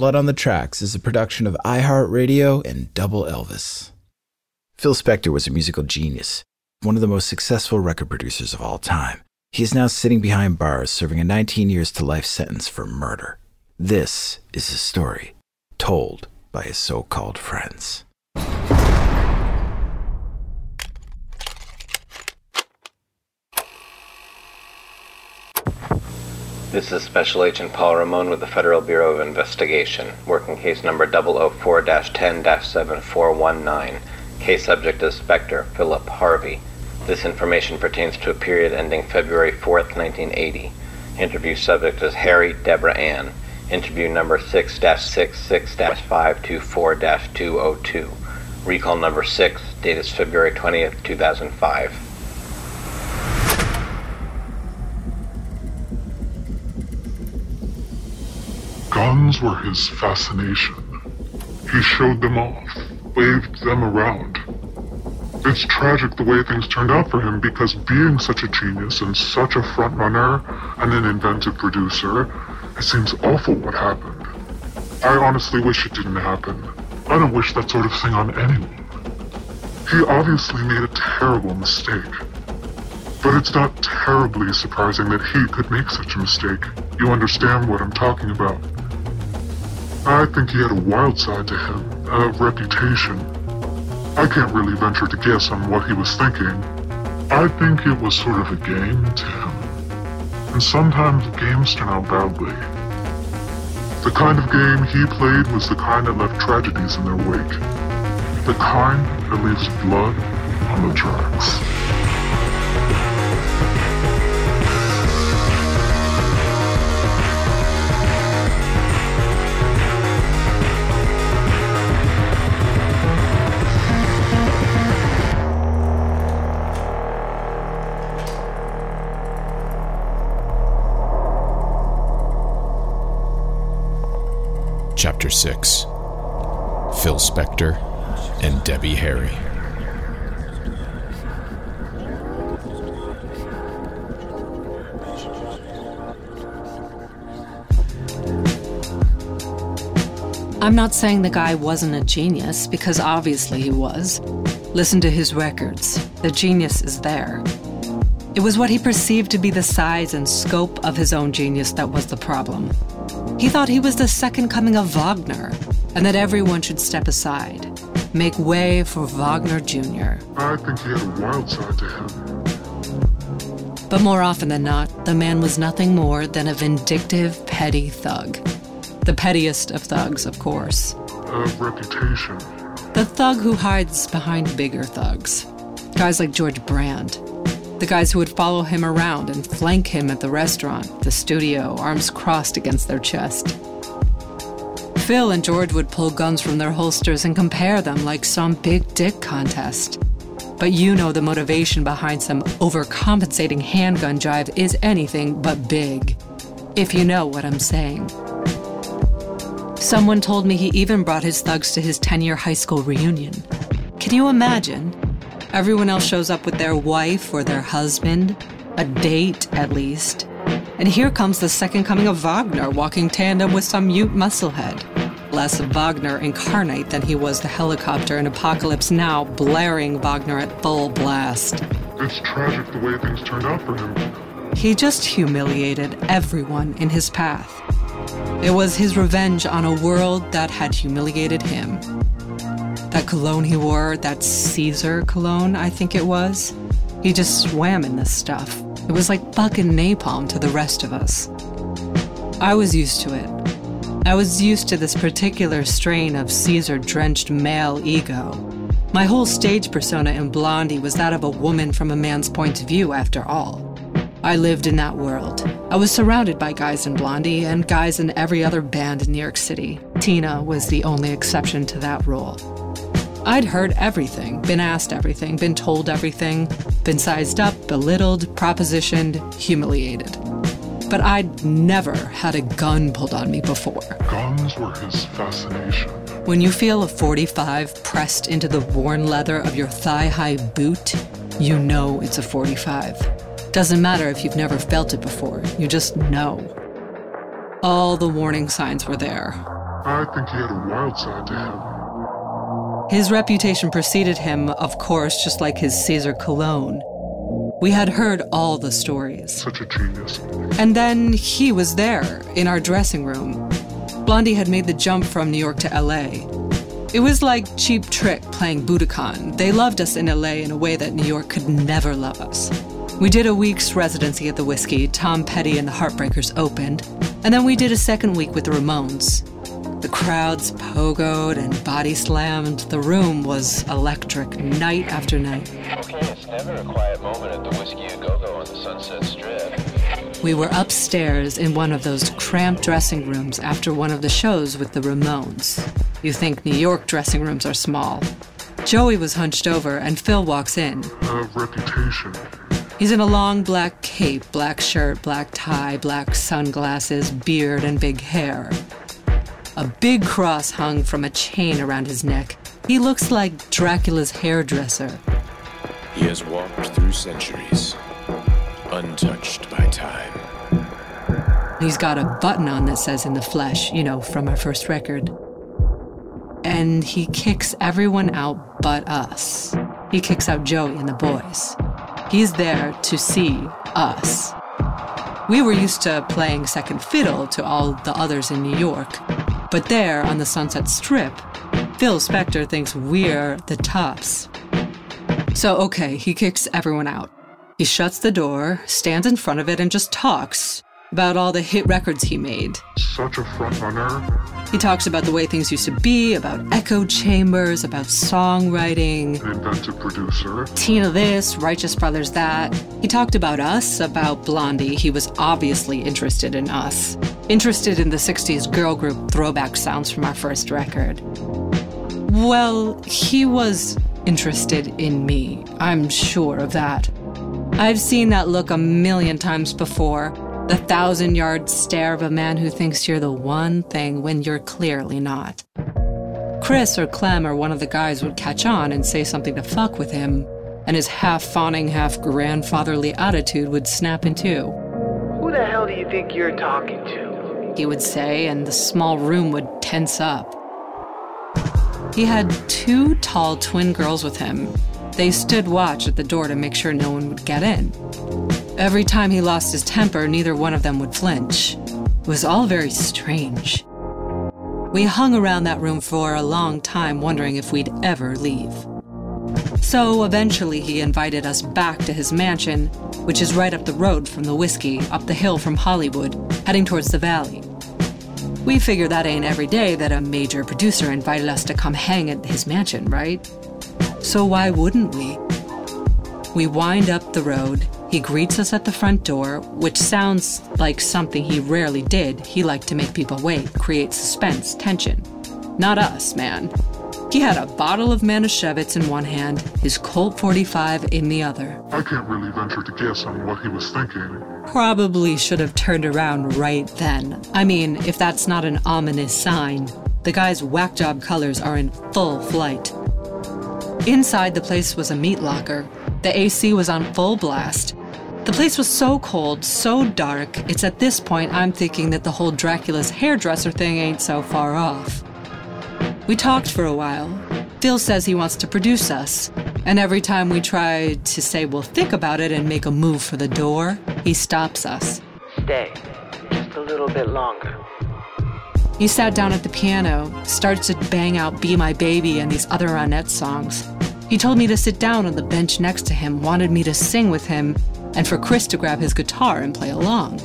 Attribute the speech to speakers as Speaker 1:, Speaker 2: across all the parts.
Speaker 1: Blood on the Tracks is a production of iHeartRadio and Double Elvis. Phil Spector was a musical genius, one of the most successful record producers of all time. He is now sitting behind bars serving a 19 years to life sentence for murder. This is his story, told by his so called friends.
Speaker 2: This is Special Agent Paul Ramon with the Federal Bureau of Investigation, working case number 004 10 7419. Case subject is Spector Philip Harvey. This information pertains to a period ending February 4th, 1980. Interview subject is Harry Deborah Ann. Interview number 6 66 524 202. Recall number 6, date is February 20th, 2005.
Speaker 3: Guns were his fascination. He showed them off, waved them around. It's tragic the way things turned out for him because being such a genius and such a frontrunner and an inventive producer, it seems awful what happened. I honestly wish it didn't happen. I don't wish that sort of thing on anyone. He obviously made a terrible mistake. But it's not terribly surprising that he could make such a mistake. You understand what I'm talking about. I think he had a wild side to him, a reputation. I can't really venture to guess on what he was thinking. I think it was sort of a game to him. And sometimes games turn out badly. The kind of game he played was the kind that left tragedies in their wake. The kind that leaves blood on the tracks.
Speaker 4: Chapter 6 Phil Spector and Debbie Harry.
Speaker 5: I'm not saying the guy wasn't a genius, because obviously he was. Listen to his records. The genius is there. It was what he perceived to be the size and scope of his own genius that was the problem. He thought he was the second coming of Wagner, and that everyone should step aside, make way for Wagner Jr.
Speaker 3: I think he had a wild side to him.
Speaker 5: But more often than not, the man was nothing more than a vindictive, petty thug. The pettiest of thugs, of course.
Speaker 3: A reputation.
Speaker 5: The thug who hides behind bigger thugs. Guys like George Brand. The guys who would follow him around and flank him at the restaurant, the studio, arms crossed against their chest. Phil and George would pull guns from their holsters and compare them like some big dick contest. But you know the motivation behind some overcompensating handgun jive is anything but big. If you know what I'm saying. Someone told me he even brought his thugs to his 10 year high school reunion. Can you imagine? Everyone else shows up with their wife or their husband, a date at least. And here comes the second coming of Wagner walking tandem with some mute musclehead. Less of Wagner incarnate than he was the helicopter in Apocalypse Now blaring Wagner at full blast.
Speaker 3: It's tragic the way things turned out for him.
Speaker 5: He just humiliated everyone in his path. It was his revenge on a world that had humiliated him. That cologne he wore, that Caesar cologne, I think it was, he just swam in this stuff. It was like fucking napalm to the rest of us. I was used to it. I was used to this particular strain of Caesar drenched male ego. My whole stage persona in Blondie was that of a woman from a man's point of view, after all. I lived in that world. I was surrounded by guys in Blondie and guys in every other band in New York City. Tina was the only exception to that rule. I'd heard everything, been asked everything, been told everything, been sized up, belittled, propositioned, humiliated. But I'd never had a gun pulled on me before.
Speaker 3: Guns were his fascination.
Speaker 5: When you feel a 45 pressed into the worn leather of your thigh high boot, you know it's a 45. Doesn't matter if you've never felt it before, you just know. All the warning signs were there.
Speaker 3: I think he had a wild side to him.
Speaker 5: His reputation preceded him, of course, just like his Caesar cologne. We had heard all the stories.
Speaker 3: Such a genius.
Speaker 5: And then he was there, in our dressing room. Blondie had made the jump from New York to LA. It was like Cheap Trick playing Budokan. They loved us in LA in a way that New York could never love us. We did a week's residency at the Whisky. Tom Petty and the Heartbreakers opened. And then we did a second week with the Ramones. The crowds pogoed and body slammed. The room was electric night after night.
Speaker 6: Okay, it's never a quiet moment at the Whisky A Go Go on the Sunset Strip.
Speaker 5: We were upstairs in one of those cramped dressing rooms after one of the shows with the Ramones. You think New York dressing rooms are small. Joey was hunched over, and Phil walks in.
Speaker 3: A reputation.
Speaker 5: He's in a long black cape, black shirt, black tie, black sunglasses, beard, and big hair. A big cross hung from a chain around his neck. He looks like Dracula's hairdresser.
Speaker 4: He has walked through centuries, untouched by time.
Speaker 5: He's got a button on that says in the flesh, you know, from our first record. And he kicks everyone out but us. He kicks out Joey and the boys. He's there to see us. We were used to playing second fiddle to all the others in New York, but there on the Sunset Strip, Phil Spector thinks we're the tops. So, okay, he kicks everyone out. He shuts the door, stands in front of it, and just talks about all the hit records he made.
Speaker 3: Such a front runner.
Speaker 5: He talks about the way things used to be, about echo chambers, about songwriting,
Speaker 3: inventive producer.
Speaker 5: Tina this, Righteous Brothers that. He talked about us, about Blondie. He was obviously interested in us. Interested in the 60s girl group throwback sounds from our first record. Well, he was interested in me. I'm sure of that. I've seen that look a million times before. The thousand yard stare of a man who thinks you're the one thing when you're clearly not. Chris or Clem or one of the guys would catch on and say something to fuck with him, and his half fawning, half grandfatherly attitude would snap in two.
Speaker 7: Who the hell do you think you're talking to?
Speaker 5: He would say, and the small room would tense up. He had two tall twin girls with him. They stood watch at the door to make sure no one would get in. Every time he lost his temper, neither one of them would flinch. It was all very strange. We hung around that room for a long time, wondering if we'd ever leave. So eventually, he invited us back to his mansion, which is right up the road from the Whisky, up the hill from Hollywood, heading towards the valley. We figure that ain't every day that a major producer invited us to come hang at his mansion, right? So why wouldn't we? We wind up the road. He greets us at the front door, which sounds like something he rarely did. He liked to make people wait, create suspense, tension. Not us, man. He had a bottle of Manischewitz in one hand, his Colt 45 in the other.
Speaker 3: I can't really venture to guess on what he was thinking.
Speaker 5: Probably should have turned around right then. I mean, if that's not an ominous sign, the guy's whack job colors are in full flight. Inside the place was a meat locker. The AC was on full blast. The place was so cold, so dark, it's at this point I'm thinking that the whole Dracula's hairdresser thing ain't so far off. We talked for a while. Phil says he wants to produce us, and every time we try to say we'll think about it and make a move for the door, he stops us.
Speaker 7: Stay. Just a little bit longer.
Speaker 5: He sat down at the piano, starts to bang out Be My Baby and these other Ronettes songs. He told me to sit down on the bench next to him, wanted me to sing with him, and for Chris to grab his guitar and play along.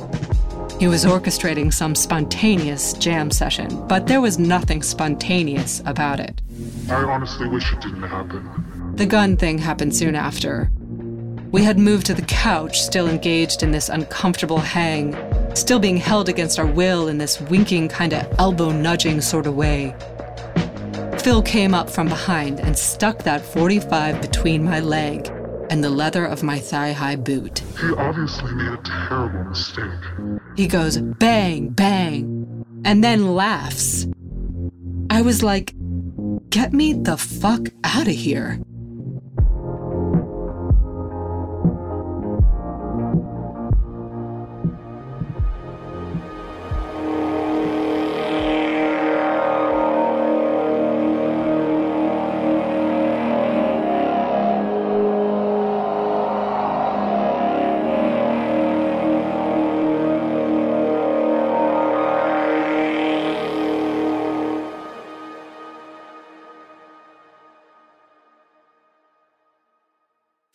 Speaker 5: He was orchestrating some spontaneous jam session, but there was nothing spontaneous about it.
Speaker 3: I honestly wish it didn't happen.
Speaker 5: The gun thing happened soon after. We had moved to the couch, still engaged in this uncomfortable hang, still being held against our will in this winking, kind of elbow nudging sort of way. Phil came up from behind and stuck that 45 between my leg and the leather of my thigh high boot.
Speaker 3: He obviously made a terrible mistake.
Speaker 5: He goes bang, bang, and then laughs. I was like, get me the fuck out of here.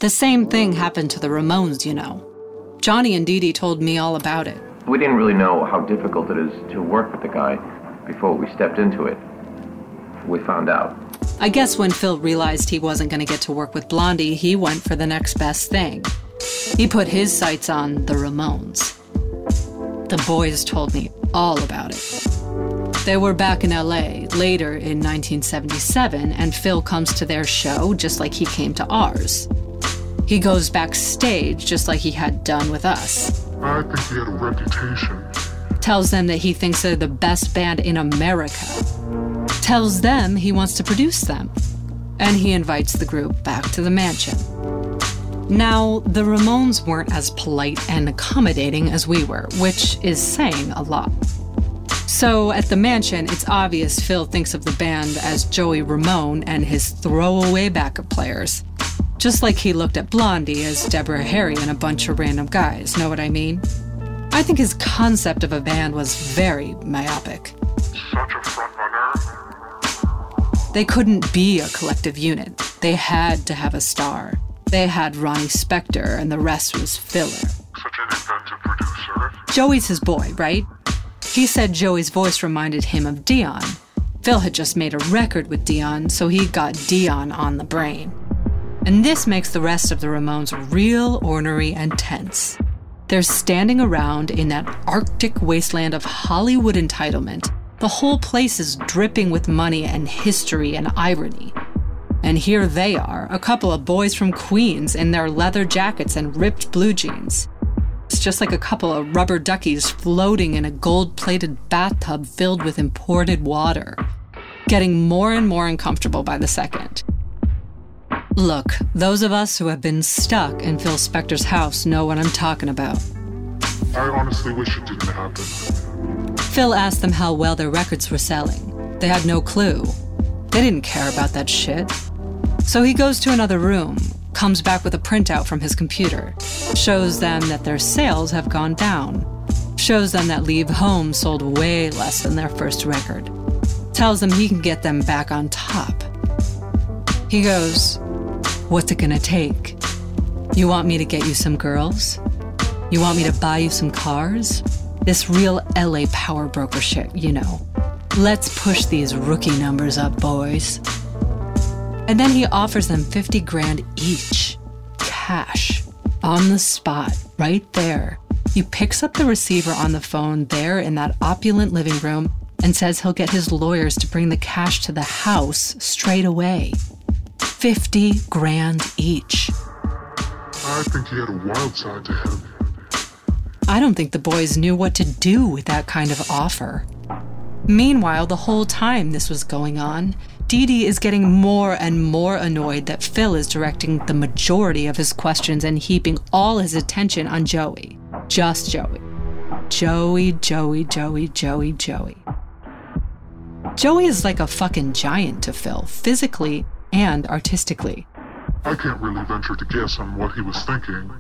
Speaker 5: The same thing happened to the Ramones, you know. Johnny and Dee Dee told me all about it.
Speaker 2: We didn't really know how difficult it is to work with the guy before we stepped into it. We found out.
Speaker 5: I guess when Phil realized he wasn't going to get to work with Blondie, he went for the next best thing. He put his sights on the Ramones. The boys told me all about it. They were back in LA later in 1977, and Phil comes to their show just like he came to ours. He goes backstage just like he had done with us.
Speaker 3: I think he had a reputation.
Speaker 5: Tells them that he thinks they're the best band in America. Tells them he wants to produce them. And he invites the group back to the mansion. Now, the Ramones weren't as polite and accommodating as we were, which is saying a lot. So at the mansion, it's obvious Phil thinks of the band as Joey Ramone and his throwaway backup players. Just like he looked at Blondie as Deborah Harry and a bunch of random guys, know what I mean? I think his concept of a band was very myopic.
Speaker 3: Such a.
Speaker 5: They couldn't be a collective unit. They had to have a star. They had Ronnie Spector, and the rest was filler.
Speaker 3: Such an inventive producer.
Speaker 5: Joey's his boy, right? He said Joey's voice reminded him of Dion. Phil had just made a record with Dion, so he got Dion on the brain. And this makes the rest of the Ramones real ornery and tense. They're standing around in that arctic wasteland of Hollywood entitlement. The whole place is dripping with money and history and irony. And here they are, a couple of boys from Queens in their leather jackets and ripped blue jeans. It's just like a couple of rubber duckies floating in a gold plated bathtub filled with imported water, getting more and more uncomfortable by the second. Look, those of us who have been stuck in Phil Spector's house know what I'm talking about.
Speaker 3: I honestly wish it didn't happen.
Speaker 5: Phil asked them how well their records were selling. They had no clue. They didn't care about that shit. So he goes to another room, comes back with a printout from his computer, shows them that their sales have gone down, shows them that Leave Home sold way less than their first record, tells them he can get them back on top. He goes, What's it gonna take? You want me to get you some girls? You want me to buy you some cars? This real LA power broker shit, you know. Let's push these rookie numbers up, boys. And then he offers them 50 grand each, cash, on the spot, right there. He picks up the receiver on the phone there in that opulent living room and says he'll get his lawyers to bring the cash to the house straight away. 50 grand each.
Speaker 3: I think he had a wild side to him.
Speaker 5: I don't think the boys knew what to do with that kind of offer. Meanwhile, the whole time this was going on, Dee Dee is getting more and more annoyed that Phil is directing the majority of his questions and heaping all his attention on Joey. Just Joey. Joey, Joey, Joey, Joey, Joey. Joey is like a fucking giant to Phil, physically and artistically.
Speaker 3: I can't really venture to guess on what he was thinking.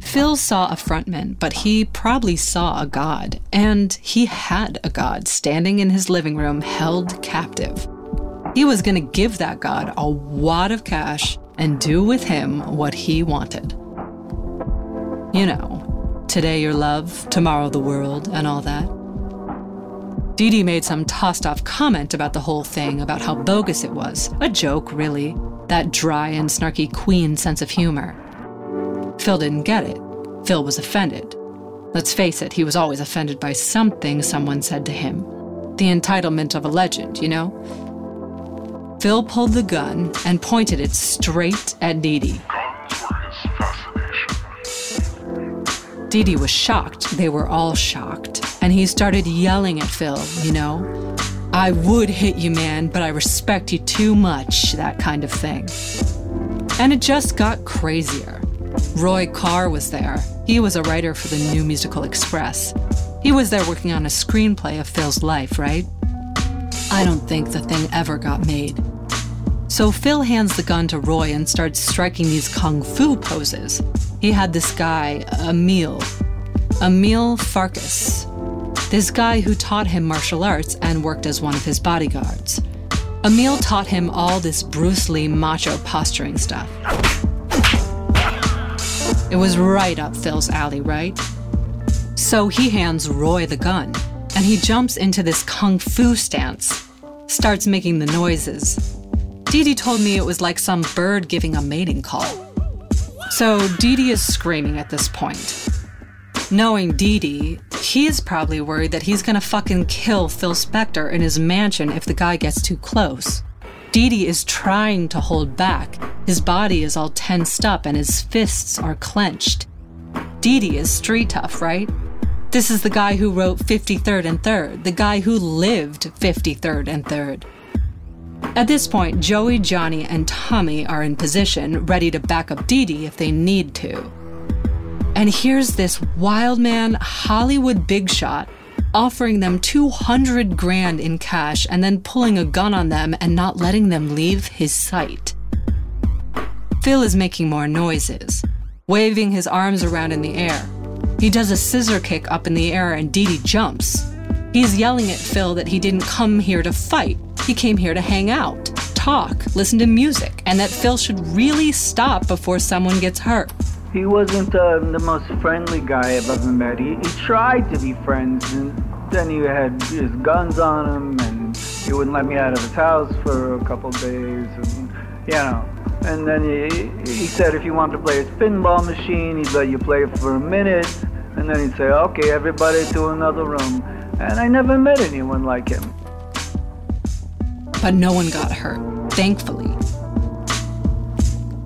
Speaker 5: Phil saw a frontman, but he probably saw a god, and he had a god standing in his living room held captive. He was going to give that god a wad of cash and do with him what he wanted. You know, today your love, tomorrow the world, and all that. Dee made some tossed off comment about the whole thing, about how bogus it was. A joke, really. That dry and snarky Queens sense of humor. Phil didn't get it. Phil was offended. Let's face it, he was always offended by something someone said to him. The entitlement of a legend, you know? Phil pulled the gun and pointed it straight at Dee Dee. Dee was shocked. They were all shocked. And he started yelling at Phil, you know? I would hit you, man, but I respect you too much, that kind of thing. And it just got crazier. Roy Carr was there. He was a writer for the New Musical Express. He was there working on a screenplay of Phil's life, right? I don't think the thing ever got made. So Phil hands the gun to Roy and starts striking these kung fu poses. He had this guy, Emil, Emil Farkas, this guy who taught him martial arts and worked as one of his bodyguards. Emil taught him all this Bruce Lee macho posturing stuff. It was right up Phil's alley, right? So he hands Roy the gun, and he jumps into this kung fu stance, starts making the noises. Dee Dee told me it was like some bird giving a mating call. So Dee Dee is screaming at this point. Knowing Dee Dee, he is probably worried that he's gonna fucking kill Phil Spector in his mansion if the guy gets too close. Dee Dee is trying to hold back. His body is all tensed up and his fists are clenched. Dee Dee is street tough, right? This is the guy who wrote 53rd and 3rd, the guy who lived 53rd and 3rd. At this point, Joey, Johnny, and Tommy are in position, ready to back up Dee Dee if they need to. And here's this wild man Hollywood big shot offering them 200 grand in cash and then pulling a gun on them and not letting them leave his sight. Phil is making more noises, waving his arms around in the air. He does a scissor kick up in the air and Dee Dee jumps. He's yelling at Phil that he didn't come here to fight. He came here to hang out, talk, listen to music, and that Phil should really stop before someone gets hurt.
Speaker 8: He wasn't uh, the most friendly guy I've ever met. He, he tried to be friends, and then he had his guns on him, and he wouldn't let me out of his house for a couple days, and you know. And then he, he said if you want to play his pinball machine, he'd let you play for a minute, and then he'd say, okay, everybody to another room. And I never met anyone like him.
Speaker 5: But no one got hurt, thankfully.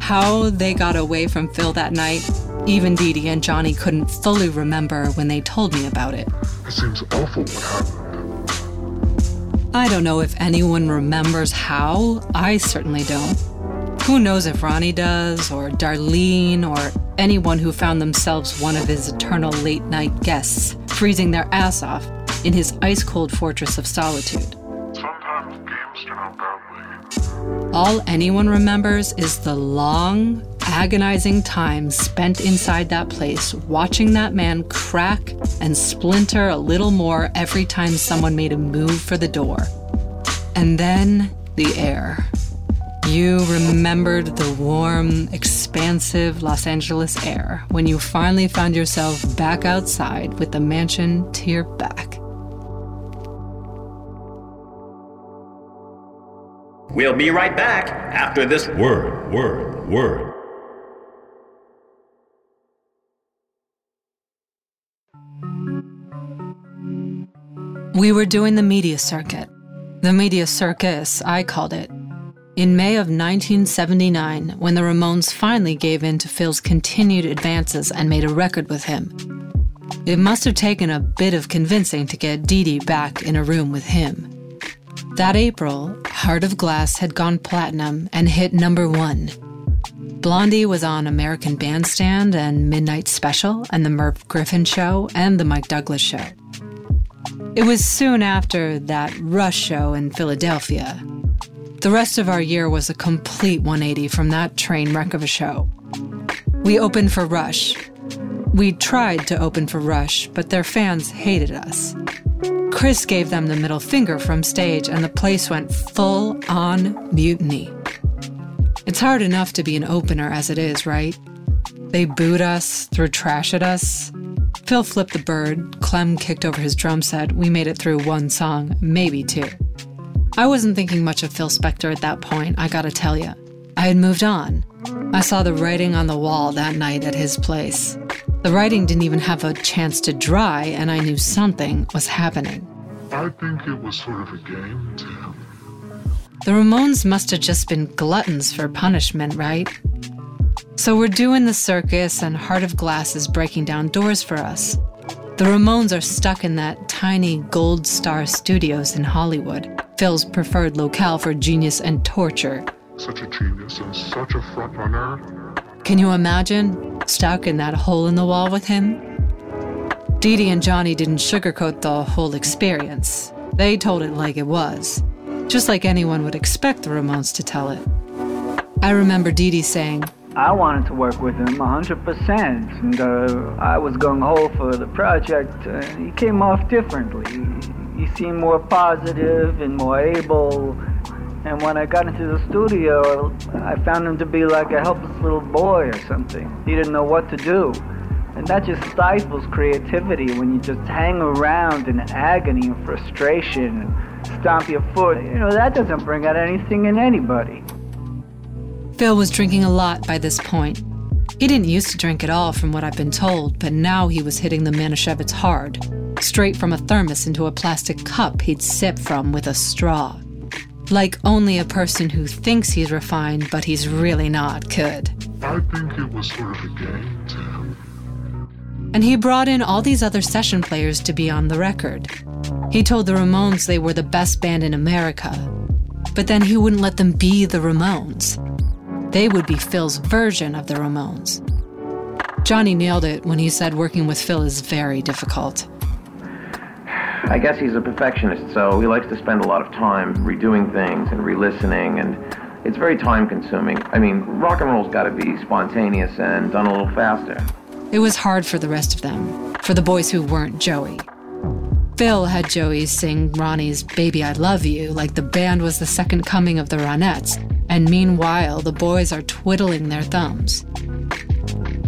Speaker 5: How they got away from Phil that night, even Dee Dee and Johnny couldn't fully remember when they told me about it.
Speaker 3: It seems awful what happened.
Speaker 5: I don't know if anyone remembers how. I certainly don't. Who knows if Ronnie does, or Darlene, or anyone who found themselves one of his eternal late night guests, freezing their ass off in his ice cold fortress of solitude. All anyone remembers is the long, agonizing time spent inside that place, watching that man crack and splinter a little more every time someone made a move for the door. And then the air. You remembered the warm, expansive Los Angeles air when you finally found yourself back outside with the mansion to your back.
Speaker 9: We'll be right back after this word, word, word.
Speaker 5: We were doing the media circuit. The media circus, I called it. In May of 1979, when the Ramones finally gave in to Phil's continued advances and made a record with him. It must have taken a bit of convincing to get Dee Dee back in a room with him. That April, Heart of Glass had gone platinum and hit number one. Blondie was on American Bandstand and Midnight Special and The Merv Griffin Show and The Mike Douglas Show. It was soon after that Rush show in Philadelphia. The rest of our year was a complete 180 from that train wreck of a show. We opened for Rush. We tried to open for Rush, but their fans hated us. Chris gave them the middle finger from stage, and the place went full on mutiny. It's hard enough to be an opener as it is, right? They booed us, threw trash at us. Phil flipped the bird, Clem kicked over his drum set. We made it through one song, maybe two. I wasn't thinking much of Phil Spector at that point, I gotta tell you. I had moved on. I saw the writing on the wall that night at his place. The writing didn't even have a chance to dry, and I knew something was happening.
Speaker 3: I think it was sort of a game to him.
Speaker 5: The Ramones must have just been gluttons for punishment, right? So we're doing the circus, and Heart of Glass is breaking down doors for us. The Ramones are stuck in that tiny Gold Star Studios in Hollywood, Phil's preferred locale for genius and torture.
Speaker 3: Such a genius and such a front runner.
Speaker 5: Can you imagine stuck in that hole in the wall with him? Dee Dee and Johnny didn't sugarcoat the whole experience. They told it like it was, just like anyone would expect the Ramones to tell it. I remember Dee Dee saying,
Speaker 8: I wanted to work with him 100%, and uh, I was gung ho for the project. Uh, he came off differently. He seemed more positive and more able. And when I got into the studio, I found him to be like a helpless little boy or something. He didn't know what to do. And that just stifles creativity when you just hang around in agony and frustration and stomp your foot. You know, that doesn't bring out anything in anybody.
Speaker 5: Phil was drinking a lot by this point. He didn't used to drink at all, from what I've been told, but now he was hitting the Manischewitz hard, straight from a thermos into a plastic cup he'd sip from with a straw. Like only a person who thinks he's refined, but he's really not, could.
Speaker 3: I think it was sort of a game to him.
Speaker 5: And he brought in all these other session players to be on the record. He told the Ramones they were the best band in America, but then he wouldn't let them be the Ramones. They would be Phil's version of the Ramones. Johnny nailed it when he said working with Phil is very difficult.
Speaker 6: I guess he's a perfectionist, so he likes to spend a lot of time redoing things and re-listening, and it's very time-consuming. I mean, rock and roll's got to be spontaneous and done a little faster.
Speaker 5: It was hard for the rest of them, for the boys who weren't Joey. Phil had Joey sing Ronnie's Baby I Love You like the band was the second coming of the Ronettes, and meanwhile, the boys are twiddling their thumbs.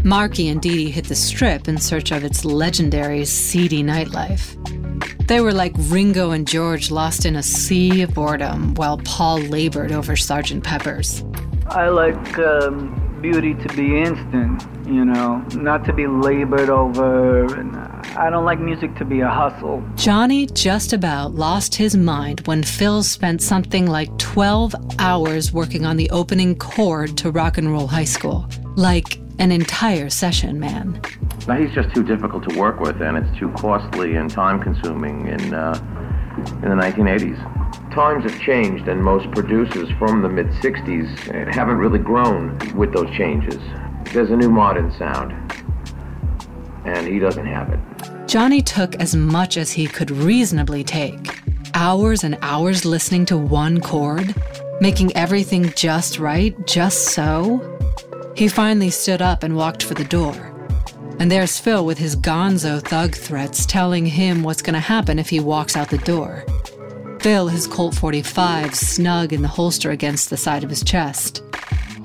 Speaker 5: Marky and Dee Dee hit the strip in search of its legendary seedy nightlife. They were like Ringo and George lost in a sea of boredom while Paul labored over Sgt. Pepper's.
Speaker 8: I like um, beauty to be instant, you know, not to be labored over. And I don't like music to be a hustle.
Speaker 5: Johnny just about lost his mind when Phil spent something like 12 hours working on the opening chord to Rock and Roll High School. Like an entire session, man.
Speaker 6: Now he's just too difficult to work with, and it's too costly and time-consuming and, uh, in the 1980s. Times have changed, and most producers from the mid 60s eh, haven't really grown with those changes. There's a new modern sound, and he doesn't have it.
Speaker 5: Johnny took as much as he could reasonably take hours and hours listening to one chord, making everything just right, just so. He finally stood up and walked for the door. And there's Phil with his gonzo thug threats telling him what's going to happen if he walks out the door. Phil, his Colt 45 snug in the holster against the side of his chest.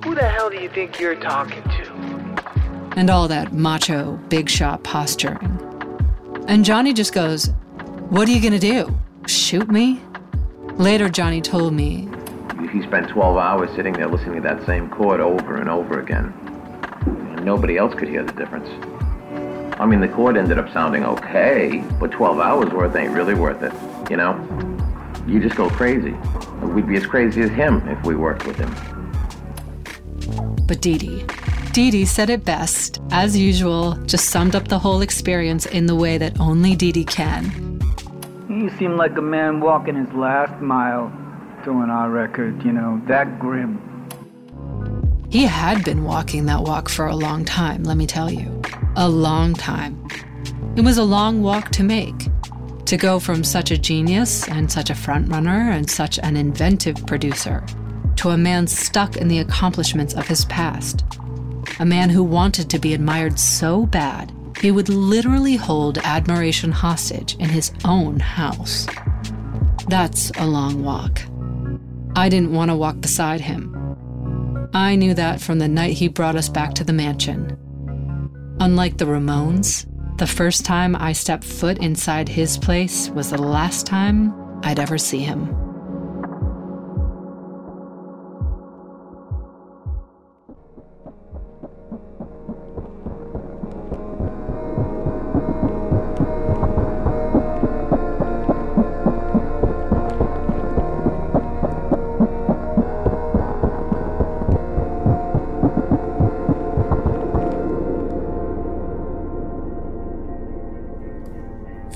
Speaker 7: Who the hell do you think you're talking to?
Speaker 5: And all that macho, big shot posturing. And Johnny just goes, What are you gonna do? Shoot me? Later, Johnny told me,
Speaker 6: He spent 12 hours sitting there listening to that same chord over and over again. And nobody else could hear the difference. I mean, the chord ended up sounding okay, but 12 hours worth ain't really worth it, you know? You just go crazy. We'd be as crazy as him if we worked with him.
Speaker 5: But Dee Dee. Dee Dee said it best, as usual, just summed up the whole experience in the way that only Dee Dee can.
Speaker 8: He seemed like a man walking his last mile doing our record, you know, that grim.
Speaker 5: He had been walking that walk for a long time, let me tell you. A long time. It was a long walk to make. To go from such a genius and such a frontrunner and such an inventive producer to a man stuck in the accomplishments of his past. A man who wanted to be admired so bad, he would literally hold admiration hostage in his own house. That's a long walk. I didn't want to walk beside him. I knew that from the night he brought us back to the mansion. Unlike the Ramones, the first time I stepped foot inside his place was the last time I'd ever see him.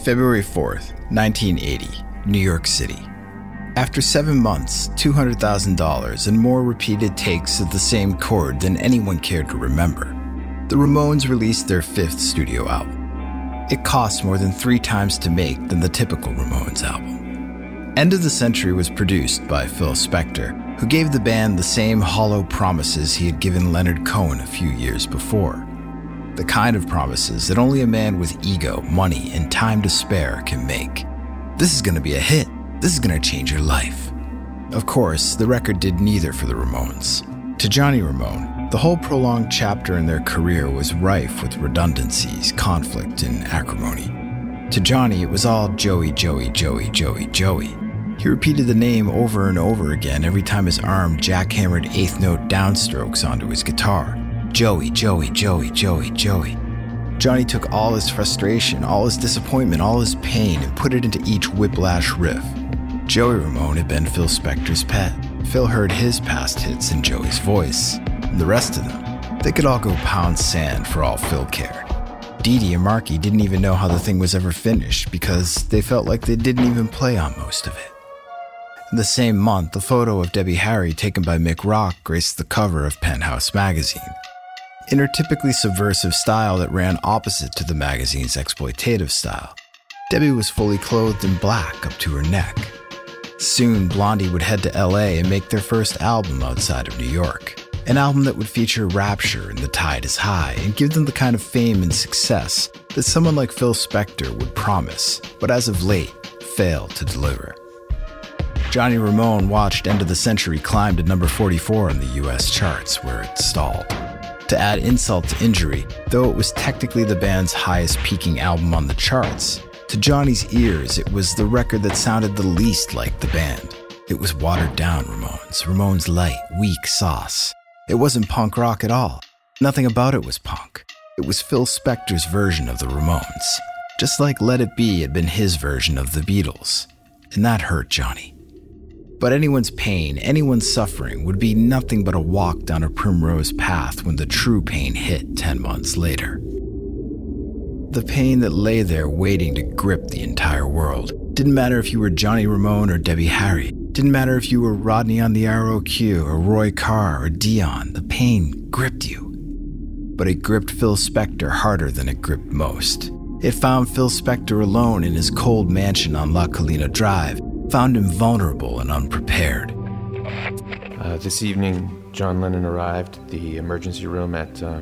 Speaker 1: February 4th, 1980, New York City. After seven months, $200,000, and more repeated takes of the same chord than anyone cared to remember, the Ramones released their fifth studio album. It cost more than three times to make than the typical Ramones album. End of the Century was produced by Phil Spector, who gave the band the same hollow promises he had given Leonard Cohen a few years before. The kind of promises that only a man with ego, money, and time to spare can make. This is going to be a hit. This is going to change your life. Of course, the record did neither for the Ramones. To Johnny Ramone, the whole prolonged chapter in their career was rife with redundancies, conflict, and acrimony. To Johnny, it was all Joey, Joey, Joey, Joey, Joey. He repeated the name over and over again every time his arm jackhammered eighth note downstrokes onto his guitar. Joey, Joey, Joey, Joey, Joey. Johnny took all his frustration, all his disappointment, all his pain, and put it into each whiplash riff. Joey Ramone had been Phil Spector's pet. Phil heard his past hits in Joey's voice. And the rest of them, they could all go pound sand for all Phil cared. Dee Dee and Marky didn't even know how the thing was ever finished because they felt like they didn't even play on most of it. In the same month, a photo of Debbie Harry taken by Mick Rock graced the cover of Penthouse magazine. In her typically subversive style that ran opposite to the magazine's exploitative style, Debbie was fully clothed in black up to her neck. Soon, Blondie would head to LA and make their first album outside of New York. An album that would feature Rapture and The Tide is High and give them the kind of fame and success that someone like Phil Spector would promise, but as of late, failed to deliver. Johnny Ramone watched End of the Century climb to number 44 on the US charts, where it stalled. To add insult to injury, though it was technically the band's highest peaking album on the charts, to Johnny's ears, it was the record that sounded the least like the band. It was watered down Ramones, Ramones light, weak sauce. It wasn't punk rock at all. Nothing about it was punk. It was Phil Spector's version of the Ramones, just like Let It Be had been his version of the Beatles. And that hurt Johnny. But anyone's pain, anyone's suffering would be nothing but a walk down a primrose path when the true pain hit 10 months later. The pain that lay there waiting to grip the entire world. Didn't matter if you were Johnny Ramone or Debbie Harry. Didn't matter if you were Rodney on the ROQ or Roy Carr or Dion. The pain gripped you. But it gripped Phil Spector harder than it gripped most. It found Phil Spector alone in his cold mansion on La Collina Drive, found him vulnerable and unprepared.
Speaker 10: Uh, this evening, John Lennon arrived at the emergency room at uh,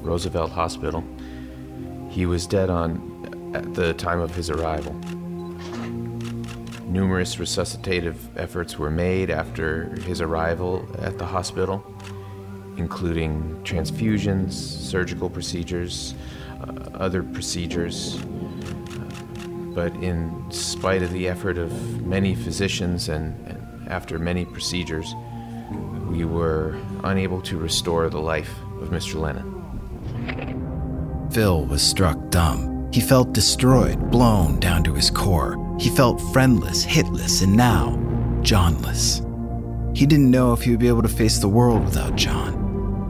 Speaker 10: Roosevelt Hospital. He was dead on at the time of his arrival. Numerous resuscitative efforts were made after his arrival at the hospital, including transfusions, surgical procedures, uh, other procedures, but in spite of the effort of many physicians and, and, after many procedures, we were unable to restore the life of Mr. Lennon.
Speaker 1: Phil was struck dumb. He felt destroyed, blown down to his core. He felt friendless, hitless, and now, Johnless. He didn't know if he would be able to face the world without John.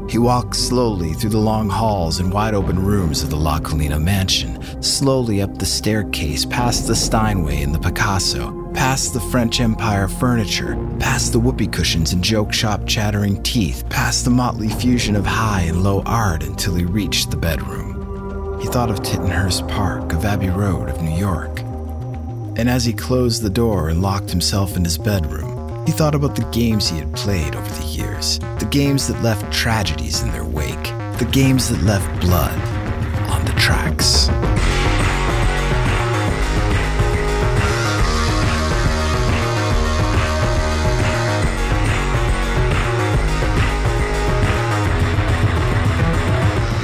Speaker 1: He walked slowly through the long halls and wide open rooms of the La Collina mansion, slowly up the staircase, past the Steinway and the Picasso, past the French Empire furniture, past the whoopee cushions and joke shop chattering teeth, past the motley fusion of high and low art until he reached the bedroom. He thought of Tittenhurst Park, of Abbey Road, of New York. And as he closed the door and locked himself in his bedroom, he thought about the games he had played over the years, the games that left tragedies in their wake, the games that left blood on the tracks.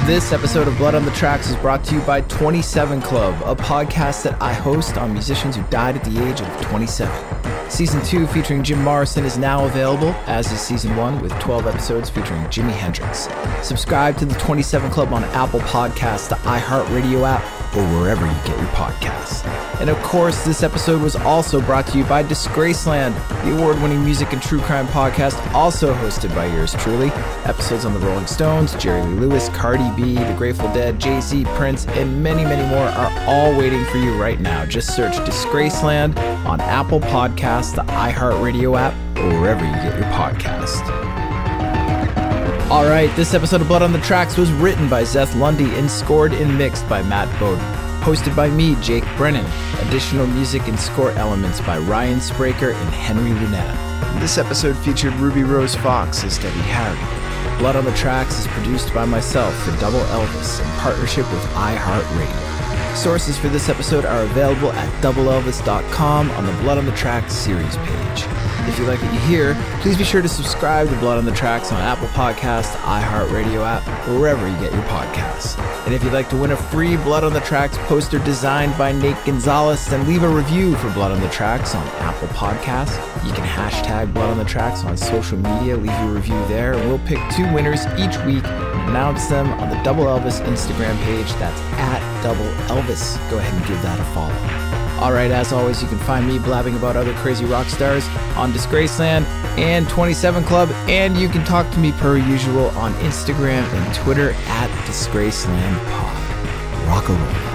Speaker 11: This episode of Blood on the Tracks is brought to you by 27 Club, a podcast that I host on musicians who died at the age of 27. Season 2 featuring Jim Morrison is now available, as is Season 1 with 12 episodes featuring Jimi Hendrix. Subscribe to the 27 Club on Apple Podcasts, the iHeartRadio app, or wherever you get your podcasts. And of course, this episode was also brought to you by Disgraceland, the award winning music and true crime podcast, also hosted by yours truly. Episodes on the Rolling Stones, Jerry Lee Lewis, Cardi B, The Grateful Dead, Jay Z, Prince, and many, many more are all waiting for you right now. Just search Disgraceland on Apple Podcasts, the iHeartRadio app, or wherever you get your podcast. All right, this episode of Blood on the Tracks was written by Zeth Lundy and scored and mixed by Matt Bowden. Hosted by me, Jake Brennan. Additional music and score elements by Ryan Spraker and Henry Lunetta. This episode featured Ruby Rose Fox as Debbie Harry. Blood on the Tracks is produced by myself for Double Elvis in partnership with iHeartRadio. Sources for this episode are available at doubleelvis.com on the Blood on the Tracks series page.
Speaker 1: If you like what you hear, please be sure to subscribe to Blood on the Tracks on Apple Podcasts, iHeartRadio app, wherever you get your podcasts. And if you'd like to win a free Blood on the Tracks poster designed by Nate Gonzalez, then leave a review for Blood on the Tracks on Apple Podcasts. You can hashtag Blood on the Tracks on social media, leave your review there, and we'll pick two winners each week and announce them on the Double Elvis Instagram page. That's at Double Elvis. Go ahead and give that a follow. All right, as always, you can find me blabbing about other crazy rock stars on Disgraceland and 27 Club, and you can talk to me per usual on Instagram and Twitter at DisgracelandPod. Rock and roll.